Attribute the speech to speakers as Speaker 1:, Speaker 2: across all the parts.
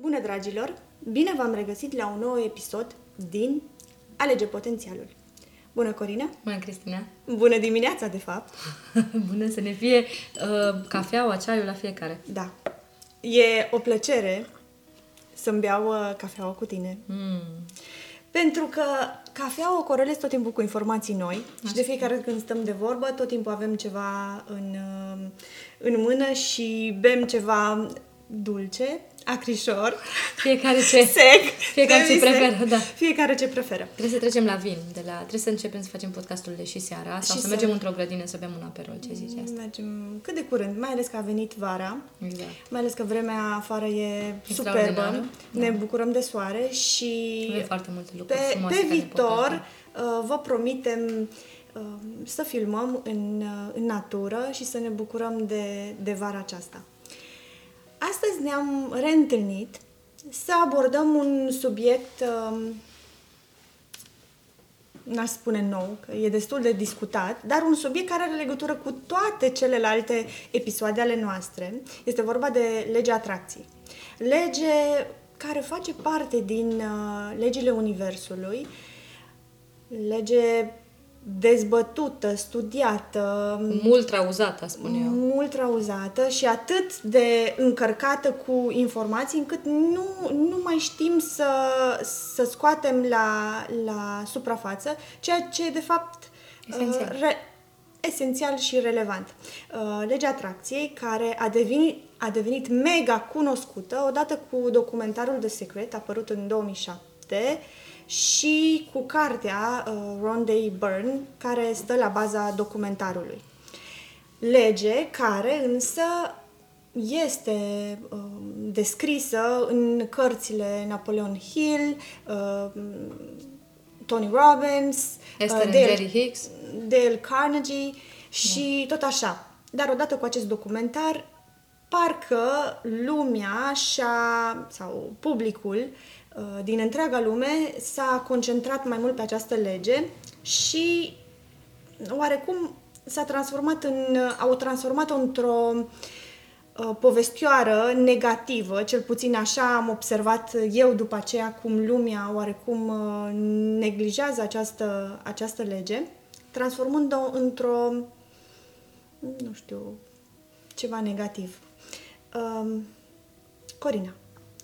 Speaker 1: Bună, dragilor! Bine v-am regăsit la un nou episod din Alege Potențialul. Bună, Corina!
Speaker 2: Bună, Cristina!
Speaker 1: Bună dimineața, de fapt!
Speaker 2: Bună să ne fie uh, cafeaua, ceaiul la fiecare.
Speaker 1: Da. E o plăcere să-mi beau uh, cafeaua cu tine.
Speaker 2: Mm.
Speaker 1: Pentru că cafeaua o corelez tot timpul cu informații noi și de fiecare dată când stăm de vorbă, tot timpul avem ceva în, uh, în mână și bem ceva dulce, acrișor,
Speaker 2: Fiecare ce,
Speaker 1: sec.
Speaker 2: fiecare ce
Speaker 1: sec.
Speaker 2: preferă, da.
Speaker 1: Fiecare ce preferă.
Speaker 2: Trebuie să trecem la vin. De la, trebuie să începem să facem podcastul de și seara sau
Speaker 1: Și
Speaker 2: să
Speaker 1: să-
Speaker 2: mergem într-o grădină să bem un aperol. Ce zici asta?
Speaker 1: Mergem cât de curând, mai ales că a venit vara,
Speaker 2: Exact.
Speaker 1: mai ales că vremea afară e
Speaker 2: Extraordinară,
Speaker 1: superbă,
Speaker 2: da.
Speaker 1: ne bucurăm de soare și
Speaker 2: Avem foarte multe lucruri
Speaker 1: pe,
Speaker 2: frumoase
Speaker 1: pe
Speaker 2: care ne
Speaker 1: viitor
Speaker 2: pot
Speaker 1: uh, vă promitem uh, să filmăm în, uh, în natură și să ne bucurăm de, de vara aceasta. Astăzi ne-am reîntâlnit să abordăm un subiect um, n-aș spune nou, că e destul de discutat, dar un subiect care are legătură cu toate celelalte episoade ale noastre. Este vorba de legea atracției. Lege care face parte din uh, legile Universului, lege dezbătută, studiată,
Speaker 2: Mult trauzată, spun eu.
Speaker 1: mult rauzată și atât de încărcată cu informații încât nu, nu mai știm să, să scoatem la, la suprafață ceea ce de fapt
Speaker 2: Esențial.
Speaker 1: uh, re, esențial și relevant. Uh, Legea atracției care a devenit, a devenit mega cunoscută odată cu documentarul The Secret apărut în 2007 și cu cartea uh, Rondé Byrne care stă la baza documentarului lege care însă este uh, descrisă în cărțile Napoleon Hill, uh, Tony Robbins,
Speaker 2: Esther
Speaker 1: uh,
Speaker 2: and
Speaker 1: Dale,
Speaker 2: Jerry Hicks.
Speaker 1: Dale Carnegie și tot așa. Dar odată cu acest documentar, parcă lumea și-a, sau publicul uh, din întreaga lume s-a concentrat mai mult pe această lege și oarecum s-a transformat în, au transformat-o într-o uh, povestioară negativă, cel puțin așa am observat eu după aceea cum lumea oarecum uh, neglijează această, această lege, transformând-o într-o, nu știu, ceva negativ. Um, Corina,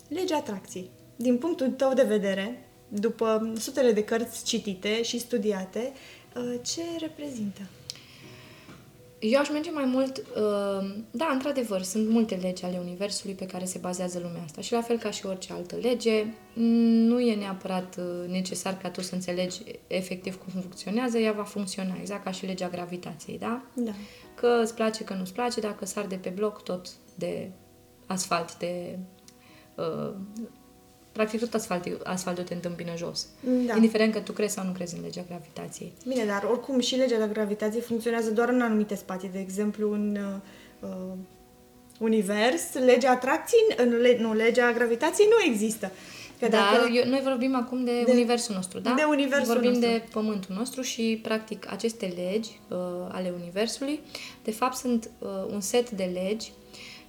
Speaker 1: legea atracției. Din punctul tău de vedere, după sutele de cărți citite și studiate, uh, ce reprezintă?
Speaker 2: Eu aș merge mai mult, uh, da, într-adevăr, sunt multe legi ale Universului pe care se bazează lumea asta și la fel ca și orice altă lege, nu e neapărat uh, necesar ca tu să înțelegi efectiv cum funcționează, ea va funcționa, exact ca și legea gravitației, da?
Speaker 1: Da.
Speaker 2: Că îți place, că nu-ți place, dacă sar de pe bloc, tot de asfalt, de... Uh, practic tot asfaltul, asfaltul te întâmpină jos.
Speaker 1: Da.
Speaker 2: Indiferent că tu crezi sau nu crezi în legea gravitației.
Speaker 1: Bine, dar oricum și legea de gravitație funcționează doar în anumite spații. De exemplu, în uh, univers, legea atracției, în le, nu, legea gravitației nu există. Că
Speaker 2: Dar eu, noi vorbim acum de,
Speaker 1: De-
Speaker 2: universul nostru, da?
Speaker 1: de universul
Speaker 2: vorbim
Speaker 1: nostru.
Speaker 2: de pământul nostru și, practic, aceste legi uh, ale universului, de fapt, sunt uh, un set de legi.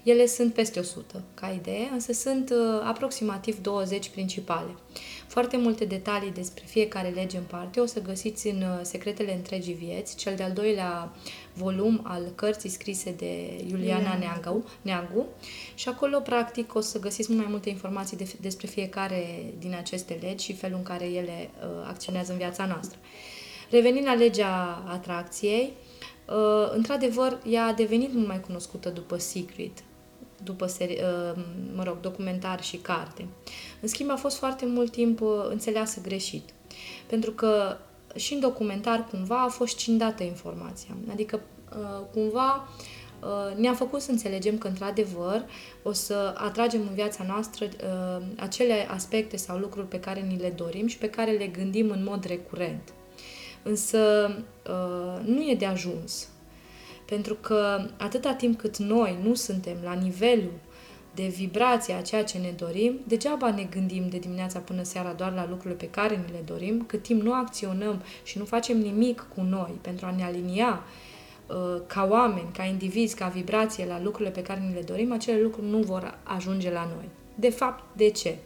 Speaker 2: Ele sunt peste 100 ca idee, însă sunt uh, aproximativ 20 principale. Foarte multe detalii despre fiecare lege în parte o să găsiți în uh, Secretele întregii vieți, cel de-al doilea volum al cărții scrise de Iuliana
Speaker 1: Iuliana.
Speaker 2: Neagu, Neagu și acolo, practic, o să găsiți mult mai multe informații de, despre fiecare din aceste legi și felul în care ele uh, acționează în viața noastră. Revenind la legea atracției, uh, într-adevăr, ea a devenit mult mai cunoscută după Secret, după seri- uh, mă rog, documentar și carte. În schimb, a fost foarte mult timp uh, înțeleasă greșit. Pentru că și în documentar, cumva, a fost scindată informația. Adică, uh, cumva, uh, ne-a făcut să înțelegem că, într-adevăr, o să atragem în viața noastră uh, acele aspecte sau lucruri pe care ni le dorim și pe care le gândim în mod recurent. Însă, uh, nu e de ajuns. Pentru că atâta timp cât noi nu suntem la nivelul de vibrație a ceea ce ne dorim, degeaba ne gândim de dimineața până seara doar la lucrurile pe care ni le dorim, cât timp nu acționăm și nu facem nimic cu noi pentru a ne alinia uh, ca oameni, ca indivizi, ca vibrație la lucrurile pe care ni le dorim, acele lucruri nu vor ajunge la noi. de fapt, de ce?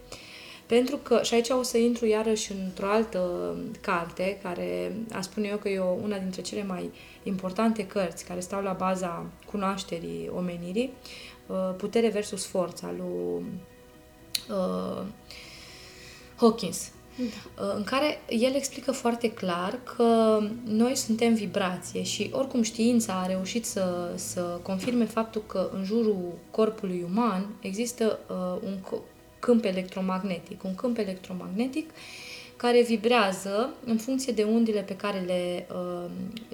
Speaker 2: Pentru că, și aici o să intru iarăși într-o altă carte, care a spune eu că e o, una dintre cele mai importante cărți care stau la baza cunoașterii omenirii, uh, Putere versus Forța, lui uh, Hawkins. Da. Uh, în care el explică foarte clar că noi suntem vibrație și oricum știința a reușit să, să confirme faptul că în jurul corpului uman există uh, un câmp electromagnetic. Un câmp electromagnetic care vibrează în funcție de undile pe care le uh,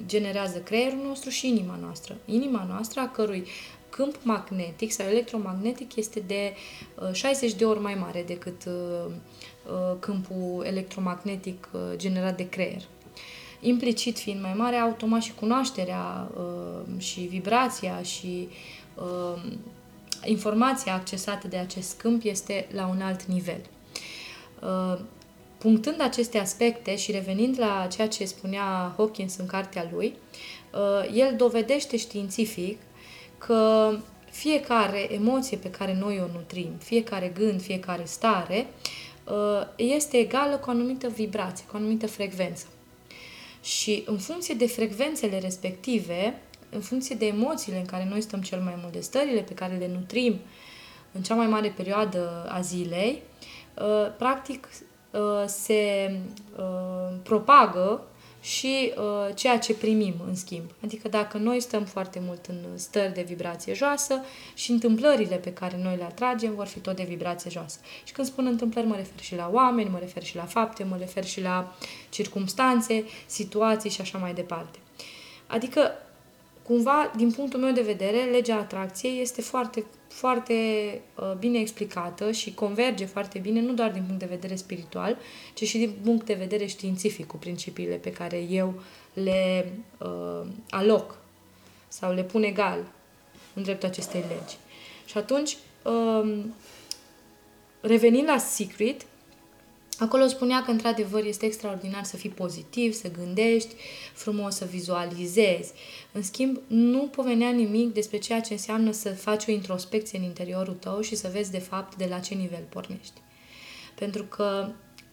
Speaker 2: generează creierul nostru și inima noastră. Inima noastră, a cărui câmp magnetic sau electromagnetic este de uh, 60 de ori mai mare decât uh, uh, câmpul electromagnetic uh, generat de creier. Implicit fiind mai mare, automat și cunoașterea uh, și vibrația și uh, informația accesată de acest câmp este la un alt nivel. Uh, punctând aceste aspecte și revenind la ceea ce spunea Hawkins în cartea lui, uh, el dovedește științific că fiecare emoție pe care noi o nutrim, fiecare gând, fiecare stare, uh, este egală cu o anumită vibrație, cu o anumită frecvență. Și în funcție de frecvențele respective, în funcție de emoțiile în care noi stăm cel mai mult, de stările pe care le nutrim în cea mai mare perioadă a zilei, uh, practic uh, se uh, propagă și ceea ce primim în schimb. Adică dacă noi stăm foarte mult în stări de vibrație joasă și întâmplările pe care noi le atragem vor fi tot de vibrație joasă. Și când spun întâmplări mă refer și la oameni, mă refer și la fapte, mă refer și la circumstanțe, situații și așa mai departe. Adică cumva, din punctul meu de vedere, legea atracției este foarte, foarte uh, bine explicată și converge foarte bine, nu doar din punct de vedere spiritual, ci și din punct de vedere științific, cu principiile pe care eu le uh, aloc sau le pun egal în dreptul acestei legi. Și atunci, uh, revenind la Secret, Acolo spunea că, într-adevăr, este extraordinar să fii pozitiv, să gândești frumos, să vizualizezi. În schimb, nu povenea nimic despre ceea ce înseamnă să faci o introspecție în interiorul tău și să vezi, de fapt, de la ce nivel pornești. Pentru că,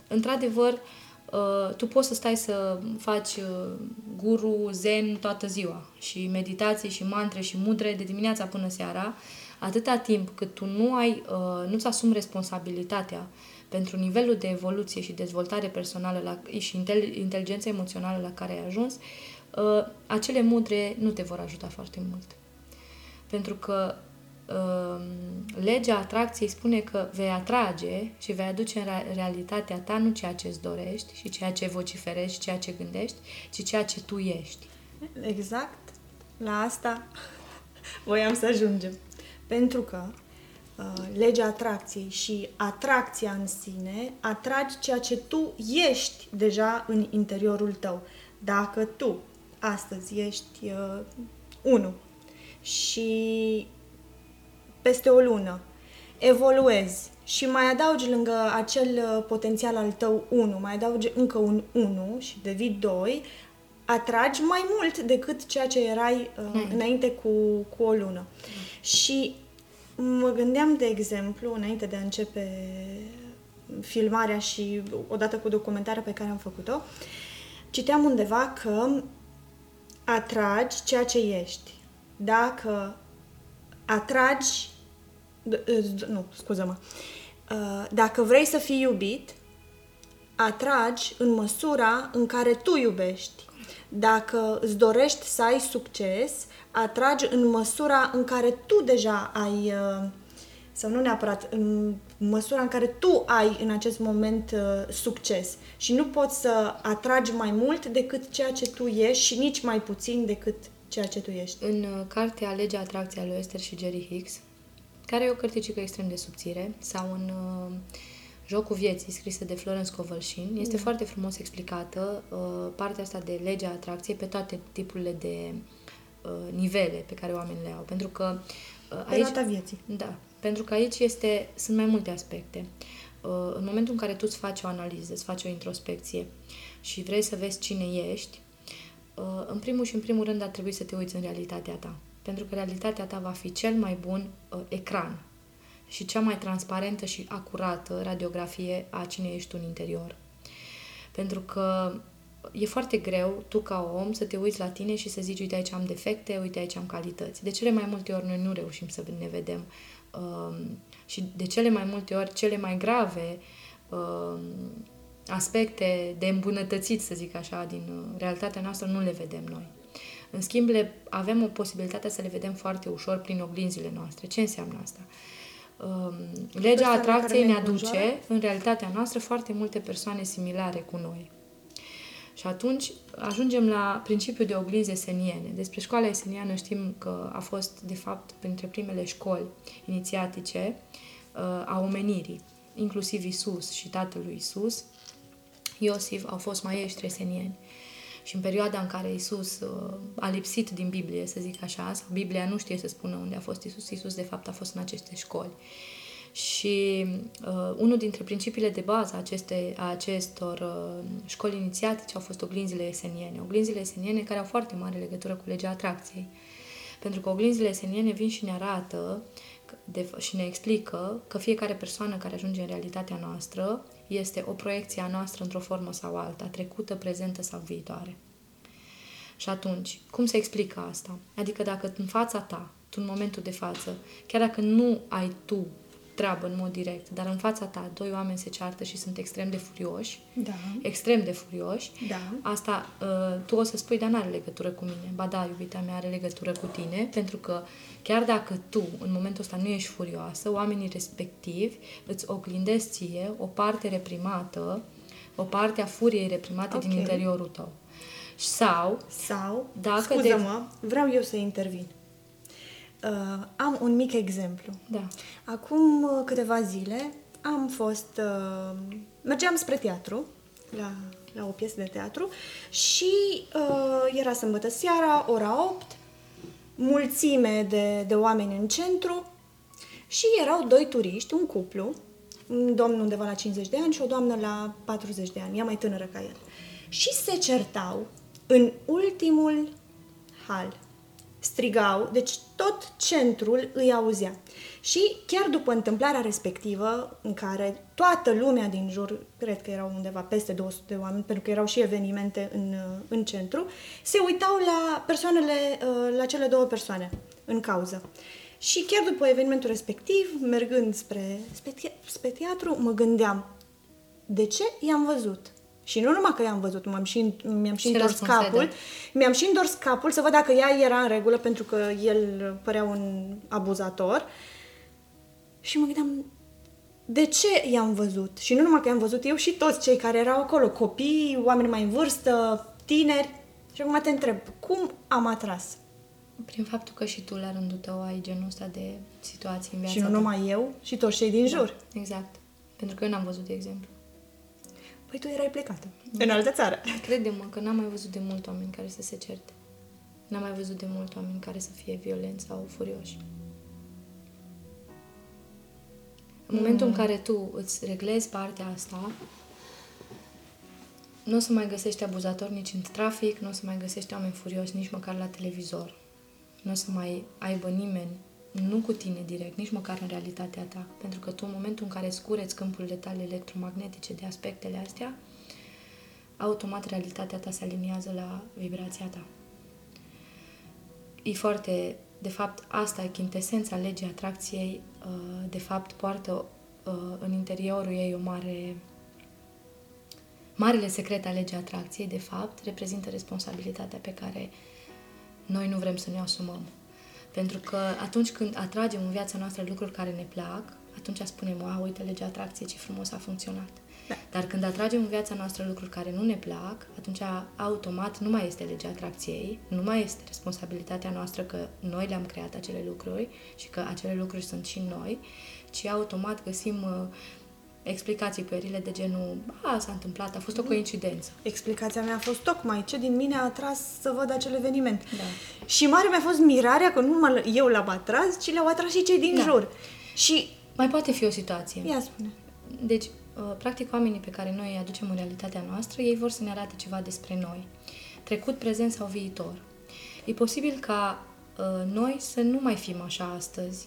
Speaker 2: într-adevăr, uh, tu poți să stai să faci uh, guru zen toată ziua și meditații și mantre și mudre de dimineața până seara, atâta timp cât tu nu ai, uh, nu-ți asumi responsabilitatea pentru nivelul de evoluție și dezvoltare personală la, și inteligență emoțională la care ai ajuns, uh, acele mudre nu te vor ajuta foarte mult. Pentru că uh, legea atracției spune că vei atrage și vei aduce în realitatea ta nu ceea ce îți dorești și ceea ce vociferești, ceea ce gândești, ci ceea ce tu ești.
Speaker 1: Exact. La asta voiam să ajungem. Pentru că Uh, legea atracției și atracția în sine, atragi ceea ce tu ești deja în interiorul tău. Dacă tu astăzi ești uh, unu și peste o lună evoluezi și mai adaugi lângă acel uh, potențial al tău 1, mai adaugi încă un 1 și devii 2, atragi mai mult decât ceea ce erai uh, mm. înainte cu, cu o lună. Mm. Și Mă gândeam, de exemplu, înainte de a începe filmarea și odată cu documentarea pe care am făcut-o, citeam undeva că atragi ceea ce ești. Dacă atragi... Nu, scuză-mă. Uh, dacă vrei să fii iubit, atragi în măsura în care tu iubești. Dacă îți dorești să ai succes, atragi în măsura în care tu deja ai, uh, sau nu neapărat, în măsura în care tu ai în acest moment uh, succes și nu poți să atragi mai mult decât ceea ce tu ești și nici mai puțin decât ceea ce tu ești.
Speaker 2: În uh, cartea Legea Atracției lui Esther și Jerry Hicks, care e o cărticică extrem de subțire, sau în uh, Jocul vieții, scrisă de Florence Covălșin, este mm. foarte frumos explicată uh, partea asta de legea atracției pe toate tipurile de uh, nivele pe care oamenii le au. Pentru că
Speaker 1: uh, aici... Pe vieții.
Speaker 2: Da. Pentru că aici este, sunt mai multe aspecte. Uh, în momentul în care tu îți faci o analiză, îți faci o introspecție și vrei să vezi cine ești, uh, în primul și în primul rând ar trebui să te uiți în realitatea ta. Pentru că realitatea ta va fi cel mai bun uh, ecran și cea mai transparentă și acurată radiografie a cine ești tu în interior. Pentru că e foarte greu, tu ca om, să te uiți la tine și să zici, uite aici am defecte, uite aici am calități. De cele mai multe ori noi nu reușim să ne vedem. Um, și de cele mai multe ori, cele mai grave um, aspecte de îmbunătățit, să zic așa, din uh, realitatea noastră, nu le vedem noi. În schimb, le, avem o posibilitate să le vedem foarte ușor prin oglinzile noastre. Ce înseamnă asta? Um, legea atracției ne aduce, în realitatea noastră, foarte multe persoane similare cu noi. Și atunci ajungem la principiul de oglinzi eseniene. Despre școala eseniană știm că a fost, de fapt, printre primele școli inițiatice uh, a omenirii. Inclusiv Isus și tatăl lui Isus, Iosif, au fost maestri esenieni. Și în perioada în care Isus uh, a lipsit din Biblie, să zic așa, sau Biblia nu știe să spună unde a fost Isus, Isus de fapt a fost în aceste școli. Și uh, unul dintre principiile de bază aceste, a acestor uh, școli inițiatice au fost oglinzile eseniene. Oglinzile eseniene care au foarte mare legătură cu legea atracției. Pentru că oglinzile eseniene vin și ne arată de, și ne explică că fiecare persoană care ajunge în realitatea noastră este o proiecție a noastră într-o formă sau alta, trecută, prezentă sau viitoare. Și atunci, cum se explică asta? Adică dacă în fața ta, tu în momentul de față, chiar dacă nu ai tu treabă în mod direct, dar în fața ta doi oameni se ceartă și sunt extrem de furioși,
Speaker 1: da.
Speaker 2: extrem de furioși,
Speaker 1: da.
Speaker 2: asta uh, tu o să spui, dar nu are legătură cu mine. Ba da, iubita mea are legătură cu tine, pentru că chiar dacă tu în momentul ăsta nu ești furioasă, oamenii respectivi îți oglindesc ție o parte reprimată, o parte a furiei reprimate okay. din interiorul tău. Sau,
Speaker 1: sau dacă scuză-mă, de... vreau eu să intervin. Uh, am un mic exemplu.
Speaker 2: Da.
Speaker 1: Acum uh, câteva zile am fost... Uh, mergeam spre teatru, la, la o piesă de teatru și uh, era sâmbătă seara, ora 8, mulțime de, de oameni în centru și erau doi turiști, un cuplu, un domn undeva la 50 de ani și o doamnă la 40 de ani, ea mai tânără ca el. Și se certau în ultimul hal strigau, deci tot centrul îi auzea. Și chiar după întâmplarea respectivă, în care toată lumea din jur, cred că erau undeva peste 200 de oameni, pentru că erau și evenimente în, în centru, se uitau la persoanele, uh, la cele două persoane în cauză. Și chiar după evenimentul respectiv, mergând spre, spre teatru, mă gândeam, de ce i-am văzut? Și nu numai că i-am văzut, m-am și, mi-am și, și întors capul, mi-am și întors capul să văd dacă ea era în regulă, pentru că el părea un abuzator. Și mă gândeam, de ce i-am văzut? Și nu numai că i-am văzut eu, și toți cei care erau acolo, copii, oameni mai în vârstă, tineri. Și acum te întreb, cum am atras?
Speaker 2: Prin faptul că și tu, la rândul tău, ai genul ăsta de situații în viața
Speaker 1: Și nu
Speaker 2: ta.
Speaker 1: numai eu, și toți cei din
Speaker 2: da,
Speaker 1: jur.
Speaker 2: Exact. Pentru că eu n-am văzut, de exemplu.
Speaker 1: Păi tu erai plecată în altă țară.
Speaker 2: Crede-mă că n-am mai văzut de mult oameni care să se certe. N-am mai văzut de mult oameni care să fie violenți sau furioși. În momentul mm. în care tu îți reglezi partea asta, nu o să mai găsești abuzatori nici în trafic, nu o să mai găsești oameni furioși nici măcar la televizor. Nu o să mai aibă nimeni, nu cu tine direct, nici măcar în realitatea ta. Pentru că tu, în momentul în care scureți câmpurile tale electromagnetice de aspectele astea, automat realitatea ta se aliniază la vibrația ta. E foarte, de fapt, asta e chintesența legii atracției, uh, de fapt, poartă uh, în interiorul ei o mare Marele secret al legii atracției, de fapt, reprezintă responsabilitatea pe care noi nu vrem să ne asumăm. Pentru că atunci când atragem în viața noastră lucruri care ne plac, atunci spunem, wow, uite legea atracției, ce frumos a funcționat. Da. Dar când atragem în viața noastră lucruri care nu ne plac, atunci automat nu mai este legea atracției, nu mai este responsabilitatea noastră că noi le-am creat acele lucruri și că acele lucruri sunt și noi, ci automat găsim uh, explicații puerile de genul a, s-a întâmplat, a fost o coincidență.
Speaker 1: Explicația mea a fost tocmai ce din mine a atras să văd acel eveniment.
Speaker 2: Da.
Speaker 1: Și mare mi-a fost mirarea că nu numai eu l-am atras, ci le-au atras și cei din da. jur. Și...
Speaker 2: Mai poate fi o situație.
Speaker 1: Ia spune.
Speaker 2: Deci, uh, practic, oamenii pe care noi îi aducem în realitatea noastră, ei vor să ne arate ceva despre noi. Trecut, prezent sau viitor. E posibil ca uh, noi să nu mai fim așa astăzi,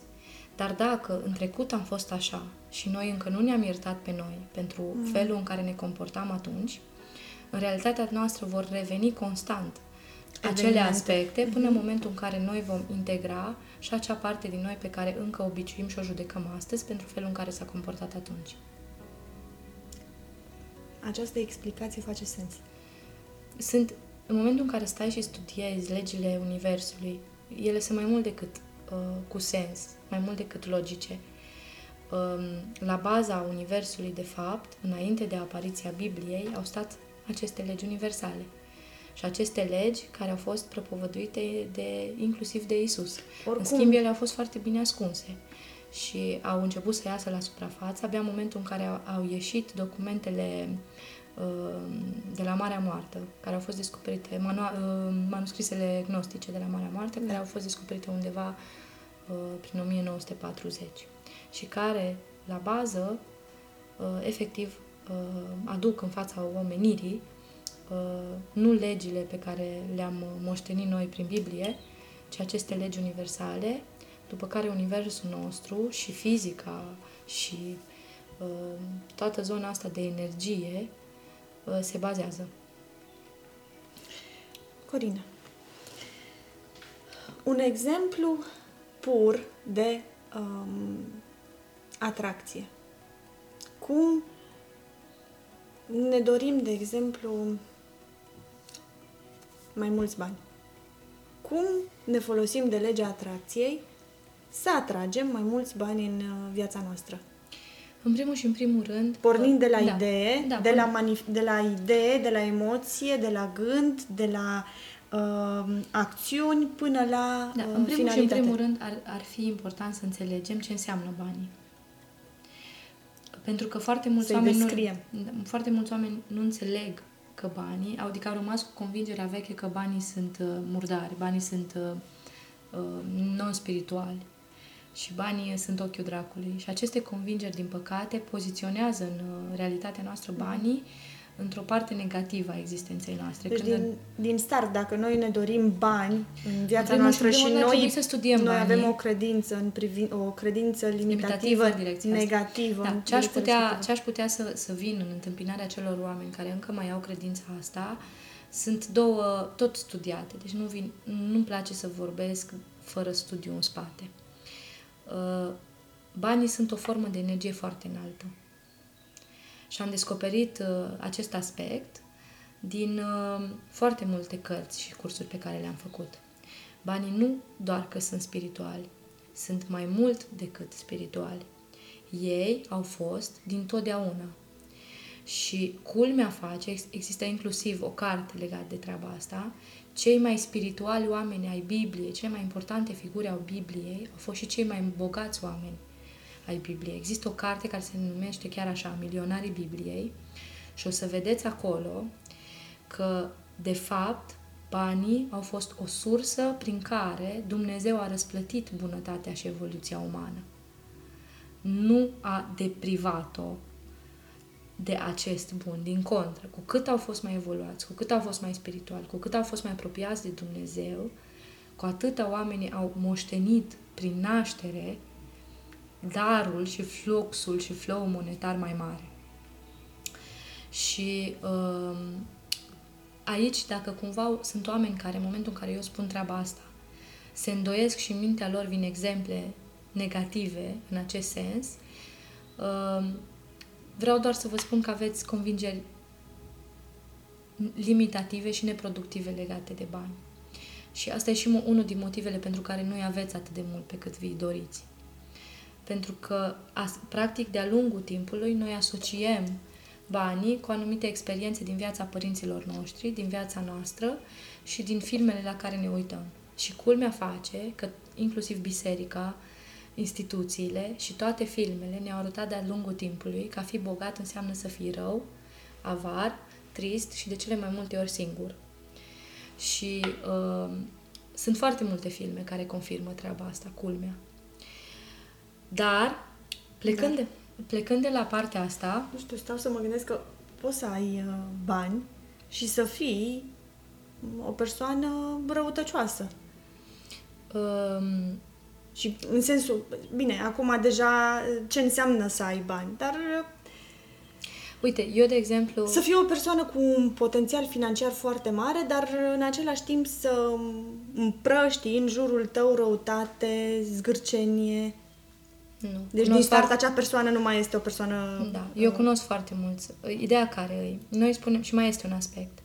Speaker 2: Dar dacă în trecut am fost așa și noi încă nu ne-am iertat pe noi pentru mm. felul în care ne comportam atunci, în realitatea noastră vor reveni constant acele aspecte până în mhm. momentul în care noi vom integra și acea parte din noi pe care încă obiceiim și o judecăm astăzi pentru felul în care s-a comportat atunci.
Speaker 1: Această explicație face sens.
Speaker 2: Sunt, în momentul în care stai și studiezi legile Universului, ele sunt mai mult decât uh, cu sens, mai mult decât logice. Uh, la baza Universului, de fapt, înainte de apariția Bibliei, au stat aceste legi universale. Și aceste legi care au fost propovăduite de, inclusiv de Isus. Oricum. În schimb, ele au fost foarte bine ascunse și au început să iasă la suprafață abia în momentul în care au, au ieșit documentele uh, de la Marea Moartă, care au fost descoperite, manu- uh, manuscrisele gnostice de la Marea Moartă, care au fost descoperite undeva uh, prin 1940 și care, la bază, uh, efectiv, uh, aduc în fața omenirii Uh, nu legile pe care le-am moștenit noi prin Biblie, ci aceste legi universale, după care universul nostru și fizica și uh, toată zona asta de energie uh, se bazează.
Speaker 1: Corina, un exemplu pur de um, atracție. Cum ne dorim, de exemplu, mai mulți bani. Cum ne folosim de legea atracției să atragem mai mulți bani în uh, viața noastră?
Speaker 2: În primul și în primul rând...
Speaker 1: Pornind de la da, idee, da, de, la manif- de la idee, de la emoție, de la gând, de la uh, acțiuni până la
Speaker 2: da, uh, În primul și în primul rând ar, ar fi important să înțelegem ce înseamnă banii. Pentru că foarte mulți, oameni nu, foarte mulți oameni nu înțeleg că banii, adică au rămas cu convingerea veche că banii sunt uh, murdari, banii sunt uh, uh, non-spirituali și banii sunt ochiul dracului. Și aceste convingeri, din păcate, poziționează în uh, realitatea noastră banii într-o parte negativă a existenței noastre.
Speaker 1: Deci Când din, din start, dacă noi ne dorim bani în viața în noastră și noi,
Speaker 2: să studiem
Speaker 1: noi
Speaker 2: banii.
Speaker 1: avem o credință în privin, o credință limitativă, limitativă negativă.
Speaker 2: Da. Ce aș putea, ce aș putea să, să vin în întâmpinarea celor oameni care încă mai au credința asta, sunt două, tot studiate, deci nu vin, nu-mi place să vorbesc fără studiu în spate. Uh, banii sunt o formă de energie foarte înaltă. Și am descoperit uh, acest aspect din uh, foarte multe cărți și cursuri pe care le-am făcut. Banii nu doar că sunt spirituali, sunt mai mult decât spirituali. Ei au fost din totdeauna. Și culmea face, există inclusiv o carte legată de treaba asta, cei mai spirituali oameni ai Bibliei, cele mai importante figuri au Bibliei, au fost și cei mai bogați oameni ai Bibliei. Există o carte care se numește chiar așa, Milionarii Bibliei și o să vedeți acolo că, de fapt, banii au fost o sursă prin care Dumnezeu a răsplătit bunătatea și evoluția umană. Nu a deprivat-o de acest bun. Din contră, cu cât au fost mai evoluați, cu cât au fost mai spirituali, cu cât au fost mai apropiați de Dumnezeu, cu atâta oamenii au moștenit prin naștere darul și fluxul și flow monetar mai mare. Și uh, aici, dacă cumva sunt oameni care, în momentul în care eu spun treaba asta, se îndoiesc și în mintea lor vin exemple negative în acest sens, uh, vreau doar să vă spun că aveți convingeri limitative și neproductive legate de bani. Și asta e și unul din motivele pentru care nu aveți atât de mult pe cât vi doriți. Pentru că, practic, de-a lungul timpului, noi asociem banii cu anumite experiențe din viața părinților noștri, din viața noastră și din filmele la care ne uităm. Și culmea face că inclusiv biserica, instituțiile și toate filmele ne-au arătat de-a lungul timpului că a fi bogat înseamnă să fii rău, avar, trist și de cele mai multe ori singur. Și uh, sunt foarte multe filme care confirmă treaba asta, culmea. Dar, plecând, da. de, plecând de la partea asta...
Speaker 1: Nu știu, stau să mă gândesc că poți să ai uh, bani și să fii o persoană răutăcioasă.
Speaker 2: Um,
Speaker 1: Și în sensul, bine, acum deja ce înseamnă să ai bani, dar
Speaker 2: Uite, eu de exemplu...
Speaker 1: Să fii o persoană cu un potențial financiar foarte mare, dar în același timp să împrăști în jurul tău răutate, zgârcenie.
Speaker 2: Nu.
Speaker 1: Deci
Speaker 2: Cunosc
Speaker 1: din start
Speaker 2: foarte-
Speaker 1: acea persoană nu mai este o persoană...
Speaker 2: Da, eu cunosc foarte mulți. Ideea care e, noi spunem, și mai este un aspect.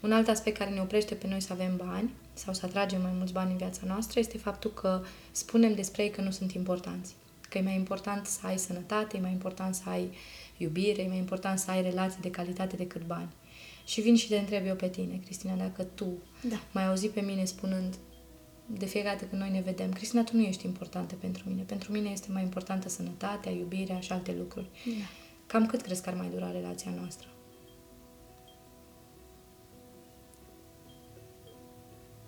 Speaker 2: Un alt aspect care ne oprește pe noi să avem bani sau să atragem mai mulți bani în viața noastră este faptul că spunem despre ei că nu sunt importanți. Că e mai important să ai sănătate, e mai important să ai iubire, e mai important să ai relații de calitate decât bani. Și vin și te întreb eu pe tine, Cristina, dacă tu
Speaker 1: Da.
Speaker 2: mai auzi pe mine spunând de fiecare dată când noi ne vedem, Cristina, tu nu ești importantă pentru mine. Pentru mine este mai importantă sănătatea, iubirea și alte lucruri.
Speaker 1: Da.
Speaker 2: Cam cât crezi că ar mai dura relația noastră?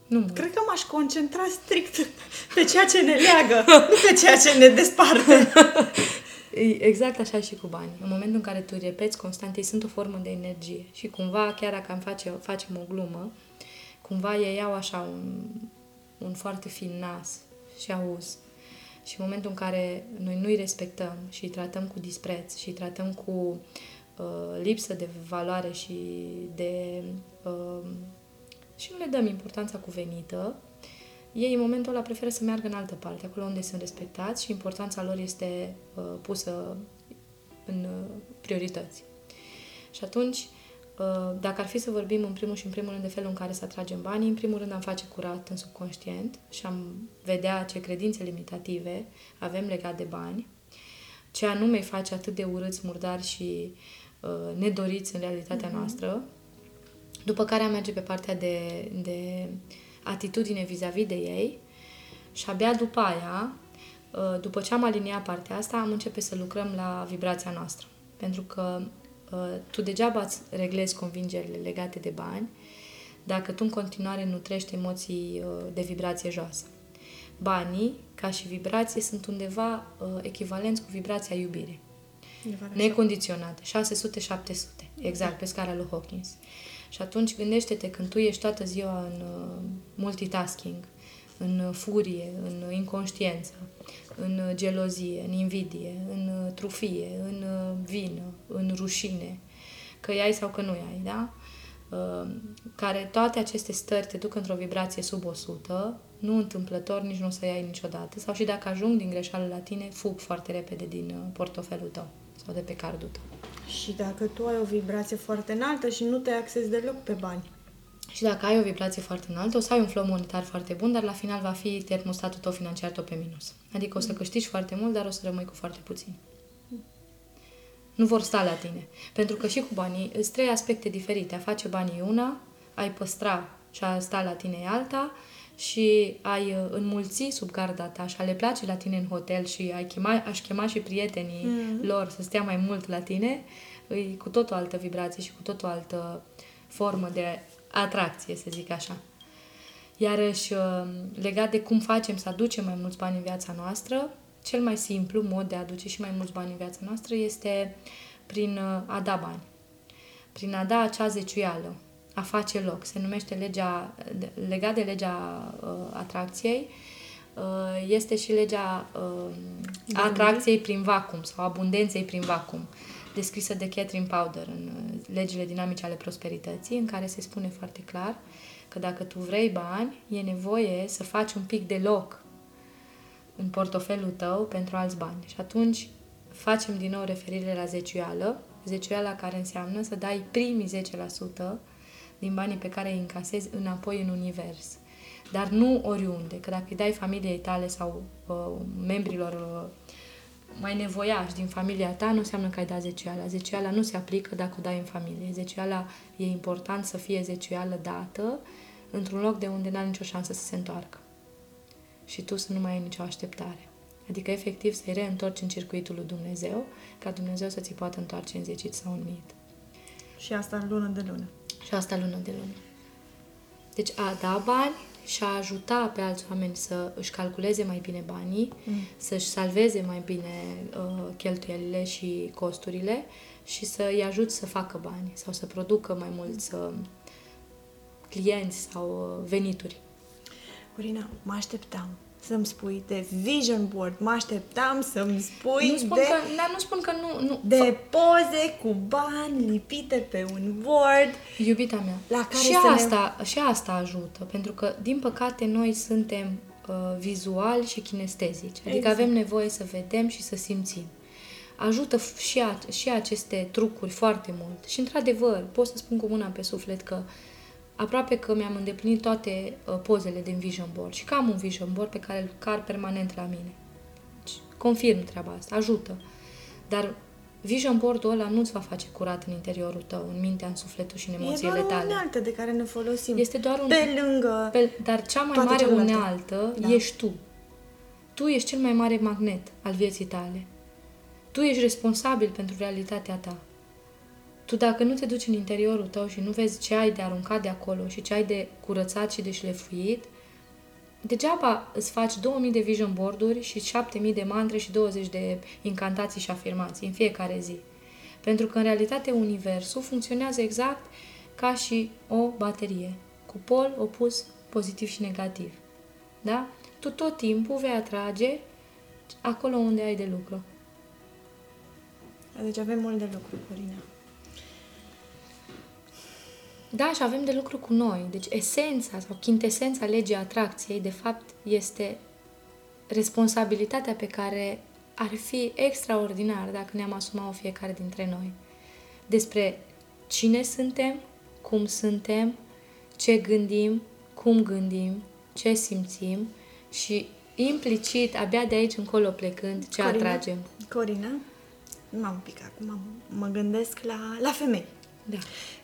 Speaker 2: Nu mult.
Speaker 1: Cred că m-aș concentra strict pe ceea ce ne leagă, nu pe ceea ce ne desparte.
Speaker 2: E Exact așa și cu banii. În momentul în care tu îi repeți constant, ei sunt o formă de energie. Și cumva, chiar dacă am face, facem o glumă, cumva ei iau așa un, un foarte fin nas și auz. Și în momentul în care noi nu îi respectăm și îi tratăm cu dispreț și îi tratăm cu uh, lipsă de valoare și de... Uh, și nu le dăm importanța cuvenită, ei în momentul ăla preferă să meargă în altă parte, acolo unde sunt respectați și importanța lor este uh, pusă în uh, priorități. Și atunci, uh, dacă ar fi să vorbim în primul și în primul rând de felul în care să atragem banii, în primul rând am face curat în subconștient și am vedea ce credințe limitative avem legat de bani, ce anume îi face atât de urâți, murdari și uh, nedoriți în realitatea noastră, după care am merge pe partea de, de atitudine vis-a-vis de ei și abia după aia, uh, după ce am aliniat partea asta, am începe să lucrăm la vibrația noastră. Pentru că uh, tu degeaba îți reglezi convingerile legate de bani dacă tu în continuare nutrești emoții uh, de vibrație joasă. Banii, ca și vibrație, sunt undeva uh, echivalenți cu vibrația iubirii. Necondiționate, 600-700, exact, pe scara lui Hawkins. Și atunci gândește-te când tu ești toată ziua în uh, multitasking, în uh, furie, în inconștiență, în uh, gelozie, în invidie, în uh, trufie, în uh, vină, în rușine, că ai sau că nu ai, da? Uh, care toate aceste stări te duc într-o vibrație sub 100, nu întâmplător, nici nu o să iai niciodată, sau și dacă ajung din greșeală la tine, fug foarte repede din uh, portofelul tău sau de pe cardul tău.
Speaker 1: Și dacă tu ai o vibrație foarte înaltă și nu te axezi deloc pe bani.
Speaker 2: Și dacă ai o vibrație foarte înaltă, o să ai un flow monetar foarte bun, dar la final va fi termostatul tău financiar tot pe minus. Adică o să câștigi foarte mult, dar o să rămâi cu foarte puțin. Nu vor sta la tine. Pentru că și cu banii sunt trei aspecte diferite. A face banii e una, ai păstra și a sta la tine e alta și ai uh, înmulți sub garda ta și a le place la tine în hotel și ai chema, aș chema și prietenii mm-hmm. lor să stea mai mult la tine, e cu tot o altă vibrație și cu tot o altă formă de atracție, să zic așa. Iarăși, uh, legat de cum facem să aducem mai mulți bani în viața noastră, cel mai simplu mod de a aduce și mai mulți bani în viața noastră este prin uh, a da bani. Prin a da acea zeciuială, a face loc. Se numește legea, legat de legea uh, atracției, uh, este și legea uh, atracției prin vacuum sau abundenței prin vacuum, descrisă de Catherine Powder în uh, legile dinamice ale prosperității, în care se spune foarte clar că dacă tu vrei bani, e nevoie să faci un pic de loc în portofelul tău pentru alți bani. Și atunci facem din nou referire la zeciuială, zeciuiala care înseamnă să dai primii 10% din banii pe care îi încasezi înapoi în univers. Dar nu oriunde, că dacă îi dai familiei tale sau uh, membrilor uh, mai nevoiași din familia ta, nu înseamnă că ai dat zeciuiala. Zeciuiala nu se aplică dacă o dai în familie. Zeciuiala e important să fie zeciuială dată într-un loc de unde n-are nicio șansă să se întoarcă. Și tu să nu mai ai nicio așteptare. Adică, efectiv, să-i reîntorci în circuitul lui Dumnezeu, ca Dumnezeu să ți poată întoarce în zecit sau în mit.
Speaker 1: Și asta lună de lună.
Speaker 2: Și asta lună de lună. Deci a da bani și a ajuta pe alți oameni să își calculeze mai bine banii, mm. să-și salveze mai bine uh, cheltuielile și costurile și să îi ajut să facă bani sau să producă mai mulți uh, clienți sau uh, venituri.
Speaker 1: Corina, mă așteptam să-mi spui de vision board. Mă așteptam să-mi spui
Speaker 2: Nu spun
Speaker 1: de,
Speaker 2: că, dar nu spun că nu, nu.
Speaker 1: de poze cu bani lipite pe un board.
Speaker 2: Iubita mea,
Speaker 1: La care
Speaker 2: și,
Speaker 1: să ne-
Speaker 2: asta, și asta ajută, pentru că, din păcate, noi suntem uh, vizuali și kinestezici, adică
Speaker 1: Exact.
Speaker 2: avem nevoie să vedem și să simțim. Ajută f- și, a, și aceste trucuri foarte mult. Și, într-adevăr, pot să spun cu mâna pe suflet că aproape că mi-am îndeplinit toate uh, pozele din Vision Board și că am un Vision Board pe care îl car permanent la mine. Deci, confirm treaba asta, ajută. Dar Vision Board-ul ăla nu-ți va face curat în interiorul tău, în mintea, în sufletul și în
Speaker 1: E
Speaker 2: emoțiile
Speaker 1: doar o
Speaker 2: tale.
Speaker 1: unealtă de care ne folosim.
Speaker 2: Este doar un...
Speaker 1: Pe lângă...
Speaker 2: Pe, dar cea mai
Speaker 1: toate
Speaker 2: mare
Speaker 1: celelalte.
Speaker 2: unealtă
Speaker 1: Da.
Speaker 2: ești tu. Tu ești cel mai mare magnet al vieții tale. Tu ești responsabil pentru realitatea ta. Tu dacă nu te duci în interiorul tău și nu vezi ce ai de aruncat de acolo și ce ai de curățat și de șlefuit, degeaba îți faci 2000 de vision board-uri și 7000 de mantre și 20 de incantații și afirmații în fiecare zi. Pentru că, în realitate, universul funcționează exact ca și o baterie, cu pol opus pozitiv și negativ. Da? Tu tot timpul vei atrage acolo unde ai de lucru.
Speaker 1: Deci avem mult de lucru, Corina.
Speaker 2: Da, și avem de lucru cu noi. Deci esența sau chintesența legii atracției, de fapt, este responsabilitatea pe care ar fi extraordinar dacă ne-am asumat-o fiecare dintre noi. Despre cine suntem, cum suntem, ce gândim, cum gândim, ce simțim și implicit, abia de aici încolo plecând, ce
Speaker 1: Corina?
Speaker 2: atragem.
Speaker 1: Corina, m-am pic acum, mă gândesc la, la femei
Speaker 2: Da,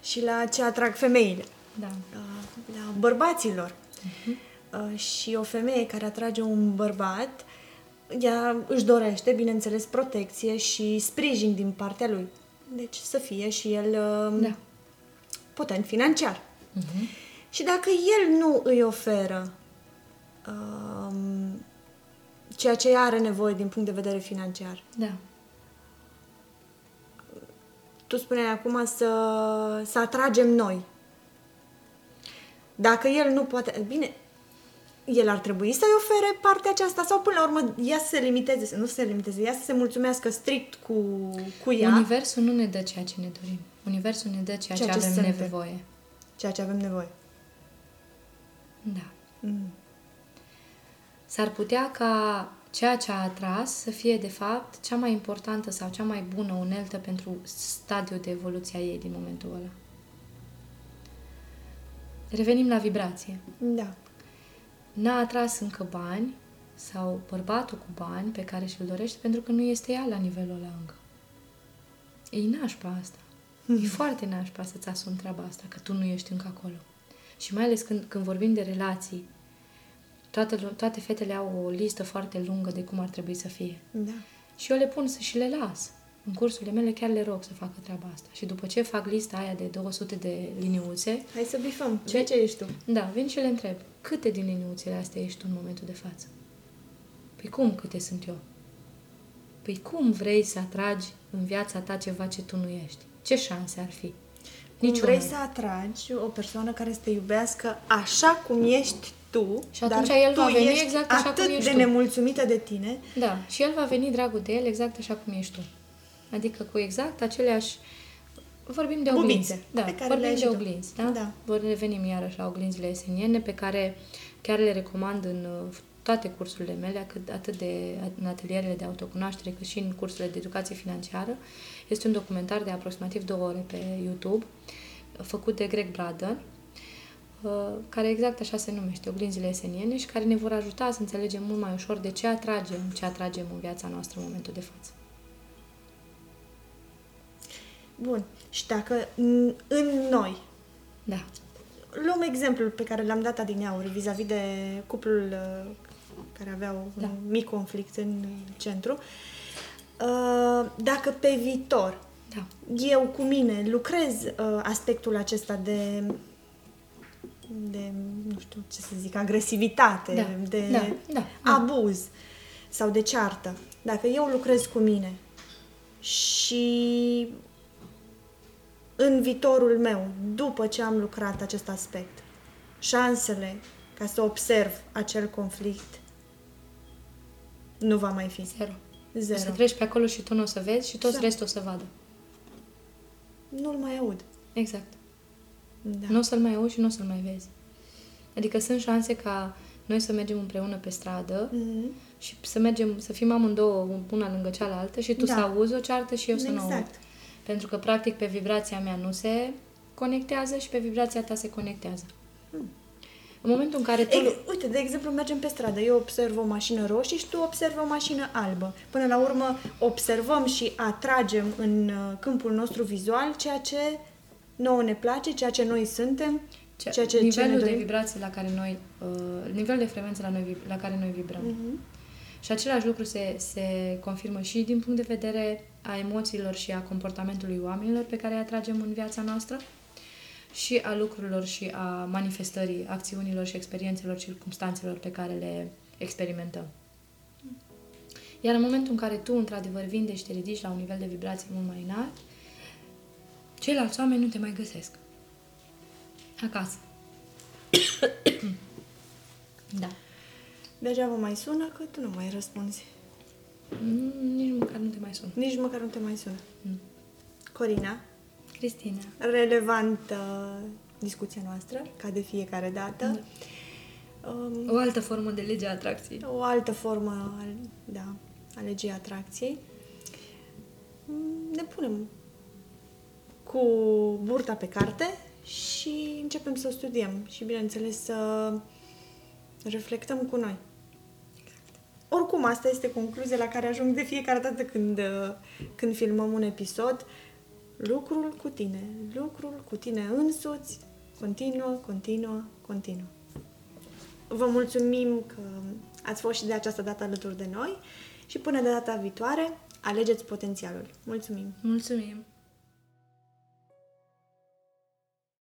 Speaker 1: și la ce atrag femeile,
Speaker 2: da.
Speaker 1: la, la bărbaților. Uh, și o femeie care atrage un bărbat, ea își dorește, bineînțeles, protecție și sprijin din partea lui. Deci să fie și el uh,
Speaker 2: Da.
Speaker 1: potent financiar. Și dacă el nu îi oferă um, ceea ce ea are nevoie din punct de vedere financiar,
Speaker 2: Da.
Speaker 1: Tu spuneai acum să, să atragem noi. Dacă el nu poate... Bine, el ar trebui să-i ofere partea aceasta sau până la urmă ea să se limiteze, să nu se limiteze, ea să se mulțumească strict cu, cu ea,
Speaker 2: Universul nu ne dă ceea ce ne dorim. Universul ne dă ceea,
Speaker 1: Ceea
Speaker 2: ce
Speaker 1: ce
Speaker 2: avem
Speaker 1: suntem.
Speaker 2: nevoie.
Speaker 1: ceea ce avem nevoie.
Speaker 2: Da.
Speaker 1: Mm.
Speaker 2: S-ar putea ca ceea ce a atras să fie, de fapt, cea mai importantă sau cea mai bună uneltă pentru stadiul de evoluție a ei din momentul ăla. Revenim la vibrație.
Speaker 1: Da.
Speaker 2: N-a atras încă bani sau bărbatul cu bani pe care și-l dorește pentru că nu este ea la nivelul ăla încă. E nașpa asta. E foarte nașpa să-ți asumi treaba asta, că tu nu ești încă acolo. Și mai ales când, când vorbim de relații, toate, toate fetele au o listă foarte lungă de cum ar trebui să fie.
Speaker 1: Da.
Speaker 2: Și eu le pun să și le las. În cursurile mele chiar le rog să facă treaba asta. Și după ce fac lista aia de 200 de liniuțe,
Speaker 1: Hai să bifăm. Ce, ce ești tu?
Speaker 2: da, vin și le întreb, câte din liniuțele astea ești tu în momentul de față? Păi cum câte sunt eu? Păi cum vrei să atragi în viața ta ceva ce tu nu ești? Ce șanse ar fi?
Speaker 1: Cum
Speaker 2: Niciuna.
Speaker 1: vrei să atragi o persoană care să te iubească așa cum ești tu,
Speaker 2: Și atunci
Speaker 1: dar
Speaker 2: el
Speaker 1: tu
Speaker 2: va veni
Speaker 1: ești
Speaker 2: exact așa
Speaker 1: atât
Speaker 2: cum ești
Speaker 1: de
Speaker 2: tu.
Speaker 1: nemulțumită de tine,
Speaker 2: Da, și el va veni dragul de el exact așa cum ești tu. Adică cu exact aceleași... Vorbim de
Speaker 1: Bubințe,
Speaker 2: oglinzi. Da,
Speaker 1: pe care le
Speaker 2: vorbim
Speaker 1: ai
Speaker 2: de
Speaker 1: și tu.
Speaker 2: oglinzi, da?
Speaker 1: Da.
Speaker 2: Vor revenim iarăși la oglinzile eseniene pe care chiar le recomand în uh, toate cursurile mele, atât, atât de, în atelierele de autocunoaștere, cât și în cursurile de educație financiară. Este un documentar de aproximativ două ore pe YouTube, făcut de Greg Braden, uh, care exact așa se numește, oglinzile eseniene și care ne vor ajuta să înțelegem mult mai ușor de ce atragem, ce atragem în viața noastră în momentul de față.
Speaker 1: Bun. Și dacă în, în noi
Speaker 2: Da.
Speaker 1: luăm exemplul pe care l-am dat adineauri vis-a-vis de cuplul uh, care avea un
Speaker 2: Da.
Speaker 1: mic conflict în centru, uh, dacă pe viitor
Speaker 2: Da.
Speaker 1: eu cu mine lucrez uh, aspectul acesta de de, nu știu ce să zic, agresivitate,
Speaker 2: Da,
Speaker 1: de
Speaker 2: da, da, da.
Speaker 1: abuz sau de ceartă. Dacă eu lucrez cu mine și în viitorul meu, după ce am lucrat acest aspect, șansele ca să observ acel conflict nu va mai fi.
Speaker 2: Zero.
Speaker 1: Zero.
Speaker 2: O să treci pe acolo și tu nu o să vezi și toți
Speaker 1: Da.
Speaker 2: restul o să vadă.
Speaker 1: Nu-l mai aud.
Speaker 2: Exact.
Speaker 1: Da.
Speaker 2: Nu o să-l mai auzi și nu o să-l mai vezi. Adică sunt șanse ca noi să mergem împreună pe stradă
Speaker 1: Mhm.
Speaker 2: și să mergem, să fim amândouă una lângă cealaltă și tu
Speaker 1: Da.
Speaker 2: să auzi o ceartă și eu să nu aud.
Speaker 1: Exact.
Speaker 2: Pentru că, practic, pe vibrația mea nu se conectează și pe vibrația ta se conectează. În momentul în care tu...
Speaker 1: Ex- uite, de exemplu, mergem pe stradă, eu observ o mașină roșie și tu observi o mașină albă. Până la urmă, observăm și atragem în uh, câmpul nostru vizual ceea ce nouă ne place, ceea ce noi suntem,
Speaker 2: Ce-
Speaker 1: ceea ce, ce
Speaker 2: nivelul
Speaker 1: ne
Speaker 2: de
Speaker 1: dorim.
Speaker 2: vibrație la care noi, uh, nivelul de frecvență la, noi, vib- la care noi vibrăm.
Speaker 1: Mhm.
Speaker 2: Și același lucru se, se confirmă și din punct de vedere a emoțiilor și a comportamentului oamenilor pe care îi atragem în viața noastră și a lucrurilor și a manifestării acțiunilor și experiențelor, circumstanțelor pe care le experimentăm. Iar în momentul în care tu, într-adevăr, vindești și te ridici la un nivel de vibrație mult mai înalt, ceilalți oameni nu te mai găsesc. Acasă. da.
Speaker 1: Degeaba mai sună că tu nu mai răspunzi.
Speaker 2: Mm, Nici măcar nu te mai sun.
Speaker 1: Nici măcar nu te mai sună.
Speaker 2: Mm.
Speaker 1: Corina,
Speaker 2: Cristina.
Speaker 1: relevantă discuția noastră, ca de fiecare dată. Um,
Speaker 2: O altă formă de lege a atracției.
Speaker 1: o altă formă al- da, a legii atracției. Mm, Ne punem cu burta pe carte și începem să o studiem și, bineînțeles, să reflectăm cu noi. Oricum, asta este concluzia la care ajung de fiecare dată când, uh, când filmăm un episod. Lucrul cu tine, lucrul cu tine însuți, continuă, continuă, continuă. Vă mulțumim că ați fost și de această dată alături de noi și până de data viitoare, alegeți potențialul. Mulțumim!
Speaker 2: Mulțumim!